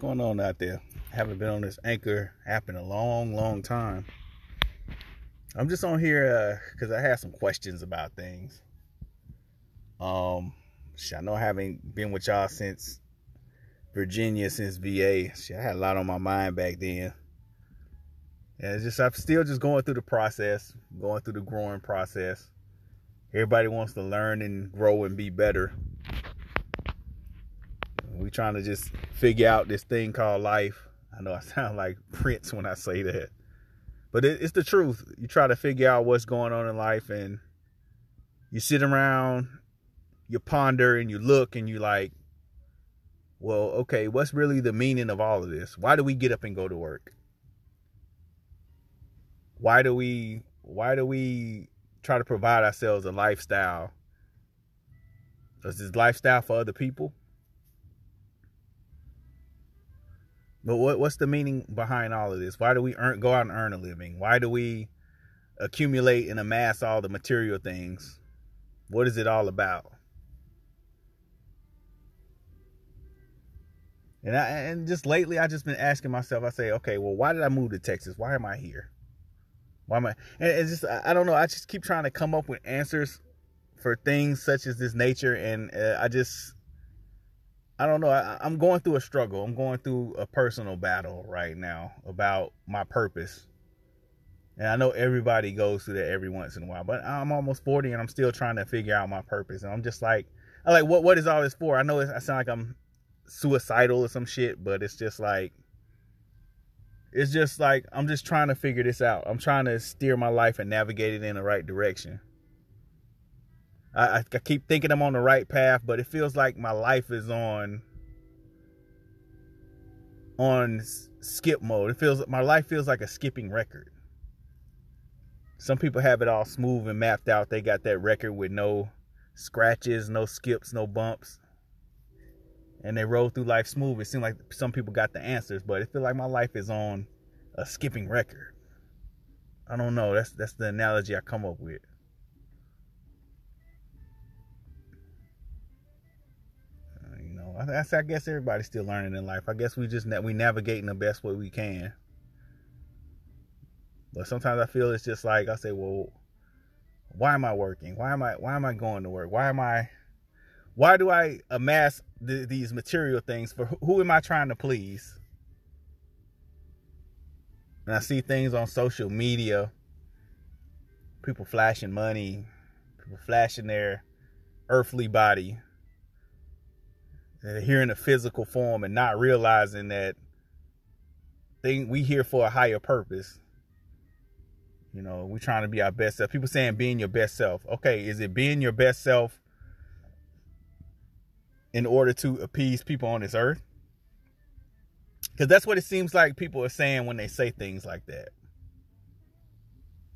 going on out there? I haven't been on this Anchor app in a long, long time. I'm just on here because uh, I have some questions about things. Um, I know I haven't been with y'all since Virginia, since VA. Shit, I had a lot on my mind back then. And it's just I'm still just going through the process, going through the growing process. Everybody wants to learn and grow and be better. We trying to just figure out this thing called life. I know I sound like Prince when I say that, but it, it's the truth. You try to figure out what's going on in life, and you sit around, you ponder, and you look, and you like, well, okay, what's really the meaning of all of this? Why do we get up and go to work? Why do we why do we try to provide ourselves a lifestyle? Is this lifestyle for other people? But what, what's the meaning behind all of this? Why do we earn, go out and earn a living? Why do we accumulate and amass all the material things? What is it all about? And I, and just lately, I just been asking myself. I say, okay, well, why did I move to Texas? Why am I here? Why am I? And it's just I don't know. I just keep trying to come up with answers for things such as this nature, and uh, I just I don't know. I, I'm going through a struggle. I'm going through a personal battle right now about my purpose. And I know everybody goes through that every once in a while, but I'm almost 40 and I'm still trying to figure out my purpose. And I'm just like, I like, what, what is all this for? I know I sound like I'm suicidal or some shit, but it's just like, it's just like, I'm just trying to figure this out. I'm trying to steer my life and navigate it in the right direction. I, I keep thinking I'm on the right path, but it feels like my life is on on skip mode. It feels my life feels like a skipping record. Some people have it all smooth and mapped out. They got that record with no scratches, no skips, no bumps. And they roll through life smooth. It seems like some people got the answers, but it feels like my life is on a skipping record. I don't know. That's that's the analogy I come up with. I, I guess everybody's still learning in life. I guess we just we navigating the best way we can. But sometimes I feel it's just like I say, well, why am I working? Why am I why am I going to work? Why am I why do I amass th- these material things for who am I trying to please? And I see things on social media, people flashing money, people flashing their earthly body here in a physical form and not realizing that thing we here for a higher purpose. You know, we're trying to be our best self. People saying being your best self. Okay, is it being your best self in order to appease people on this earth? Because that's what it seems like people are saying when they say things like that.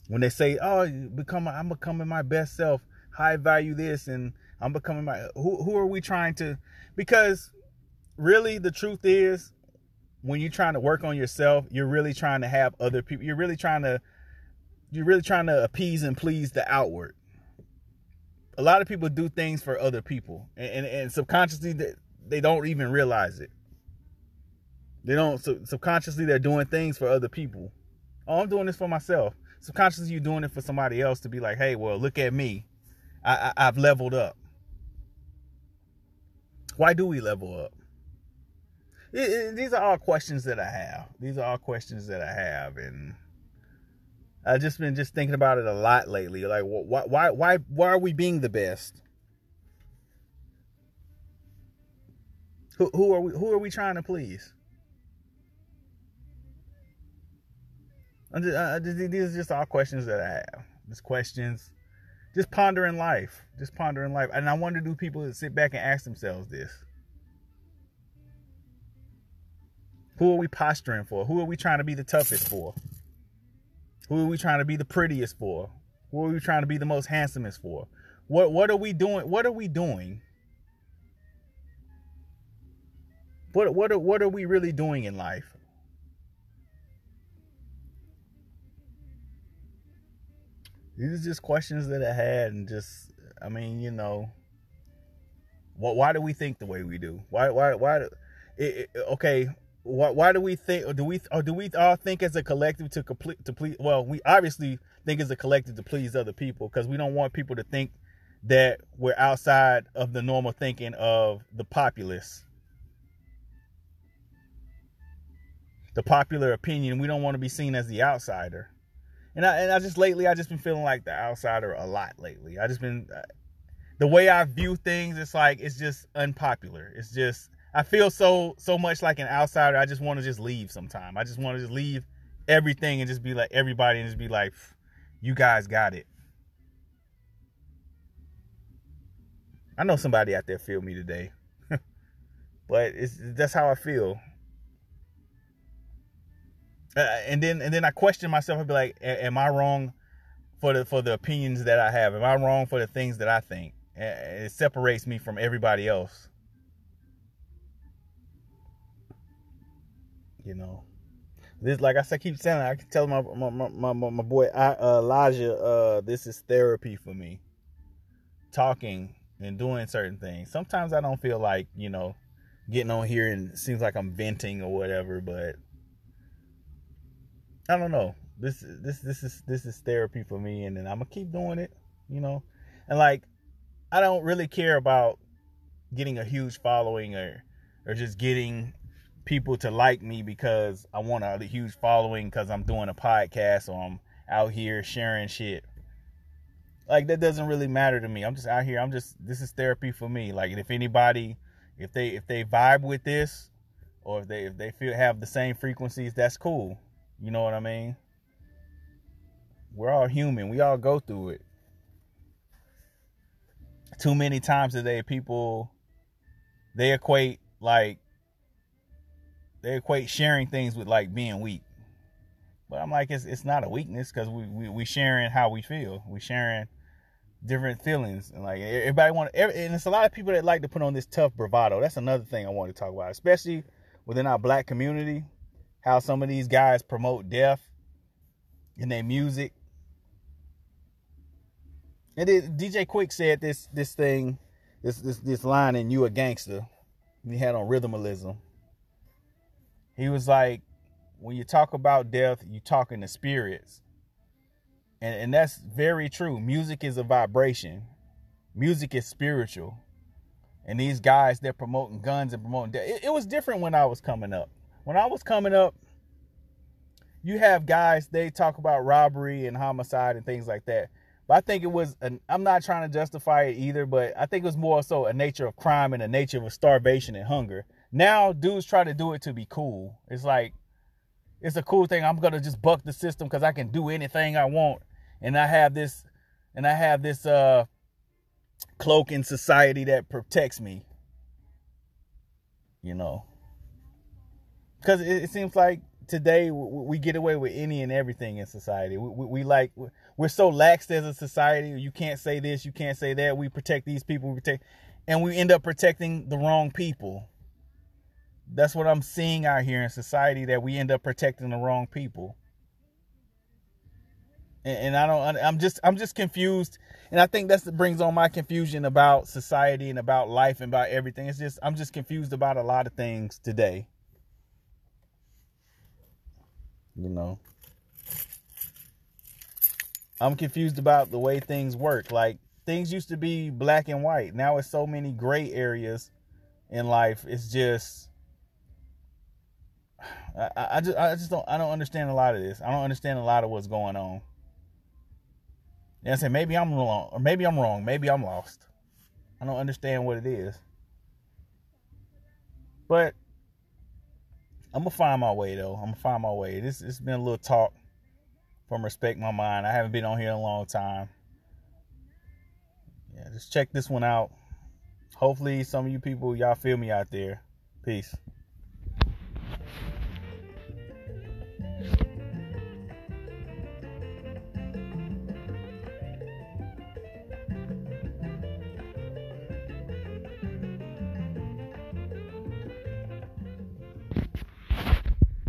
When they say, "Oh, become I'm becoming my best self. High value this and I'm becoming my who who are we trying to because really the truth is when you're trying to work on yourself, you're really trying to have other people you're really trying to you're really trying to appease and please the outward. A lot of people do things for other people and and, and subconsciously they, they don't even realize it. They don't subconsciously they're doing things for other people. Oh, I'm doing this for myself. Subconsciously you're doing it for somebody else to be like, hey, well, look at me. I, I I've leveled up. Why do we level up? It, it, these are all questions that I have. These are all questions that I have, and I've just been just thinking about it a lot lately. Like, why, why, why, why are we being the best? Who, who are we? Who are we trying to please? Just, uh, these are just all questions that I have. Just questions just pondering life, just pondering life. And I wonder do people sit back and ask themselves this? Who are we posturing for? Who are we trying to be the toughest for? Who are we trying to be the prettiest for? Who are we trying to be the most handsomest for? What what are we doing? What are we doing? What what are, what are we really doing in life? These are just questions that I had, and just I mean, you know, what? Why do we think the way we do? Why? Why? Why? It, it, okay, why, why do we think, or do we, or do we all think as a collective to complete to please? Well, we obviously think as a collective to please other people because we don't want people to think that we're outside of the normal thinking of the populace. The popular opinion. We don't want to be seen as the outsider. And I and I just lately I just been feeling like the outsider a lot lately. I just been uh, the way I view things. It's like it's just unpopular. It's just I feel so so much like an outsider. I just want to just leave sometime. I just want to just leave everything and just be like everybody and just be like, you guys got it. I know somebody out there feel me today, but it's that's how I feel. Uh, and then and then I question myself. I'd be like, am I wrong for the for the opinions that I have? Am I wrong for the things that I think? It separates me from everybody else. You know, this like I said, I keep saying, I can tell my my my, my, my boy uh, Elijah, uh, this is therapy for me. Talking and doing certain things. Sometimes I don't feel like you know getting on here and seems like I'm venting or whatever, but I don't know. This this this is this is therapy for me, and then I'm gonna keep doing it. You know, and like I don't really care about getting a huge following or or just getting people to like me because I want a huge following because I'm doing a podcast or I'm out here sharing shit. Like that doesn't really matter to me. I'm just out here. I'm just this is therapy for me. Like if anybody if they if they vibe with this or if they if they feel have the same frequencies, that's cool. You know what I mean? We're all human. We all go through it. Too many times today, people they equate like they equate sharing things with like being weak. But I'm like, it's it's not a weakness because we, we we sharing how we feel. We sharing different feelings and like everybody want every, and it's a lot of people that like to put on this tough bravado. That's another thing I want to talk about, especially within our black community how some of these guys promote death in their music. And DJ Quik said this this thing, this this this line in "You a Gangster." He had on Rhythm-al-ism. He was like, when you talk about death, you talk in the spirits. And, and that's very true. Music is a vibration. Music is spiritual. And these guys, they're promoting guns and promoting death. It, it was different when I was coming up when I was coming up, you have guys they talk about robbery and homicide and things like that. But I think it was an, I'm not trying to justify it either, but I think it was more so a nature of crime and a nature of starvation and hunger. Now dudes try to do it to be cool. It's like it's a cool thing. I'm gonna just buck the system because I can do anything I want, and I have this, and I have this uh cloak in society that protects me. You know because it, it, seems like today we get away with any and everything in society. We, we, we, like we're so lax as a society. You can't say this, you can't say that. We protect these people, we protect, and we end up protecting the wrong people. That's what I'm seeing out here in society. That we end up protecting the wrong people. And, and I don't. I'm just. I'm just confused. And I think that's brings on my confusion about society and about life and about everything. It's just I'm just confused about a lot of things today you know. I'm confused about the way things work. Like things used to be black and white. Now it's so many gray areas in life. It's just I, I just I just don't I don't understand a lot of this. I don't understand a lot of what's going on. And I say maybe I'm wrong, or maybe I'm wrong, maybe I'm lost. I don't understand what it is. But I'm gonna find my way though. I'm gonna find my way. This it's been a little talk from respect my mind. I haven't been on here in a long time. Yeah, just check this one out. Hopefully some of you people y'all feel me out there. Peace.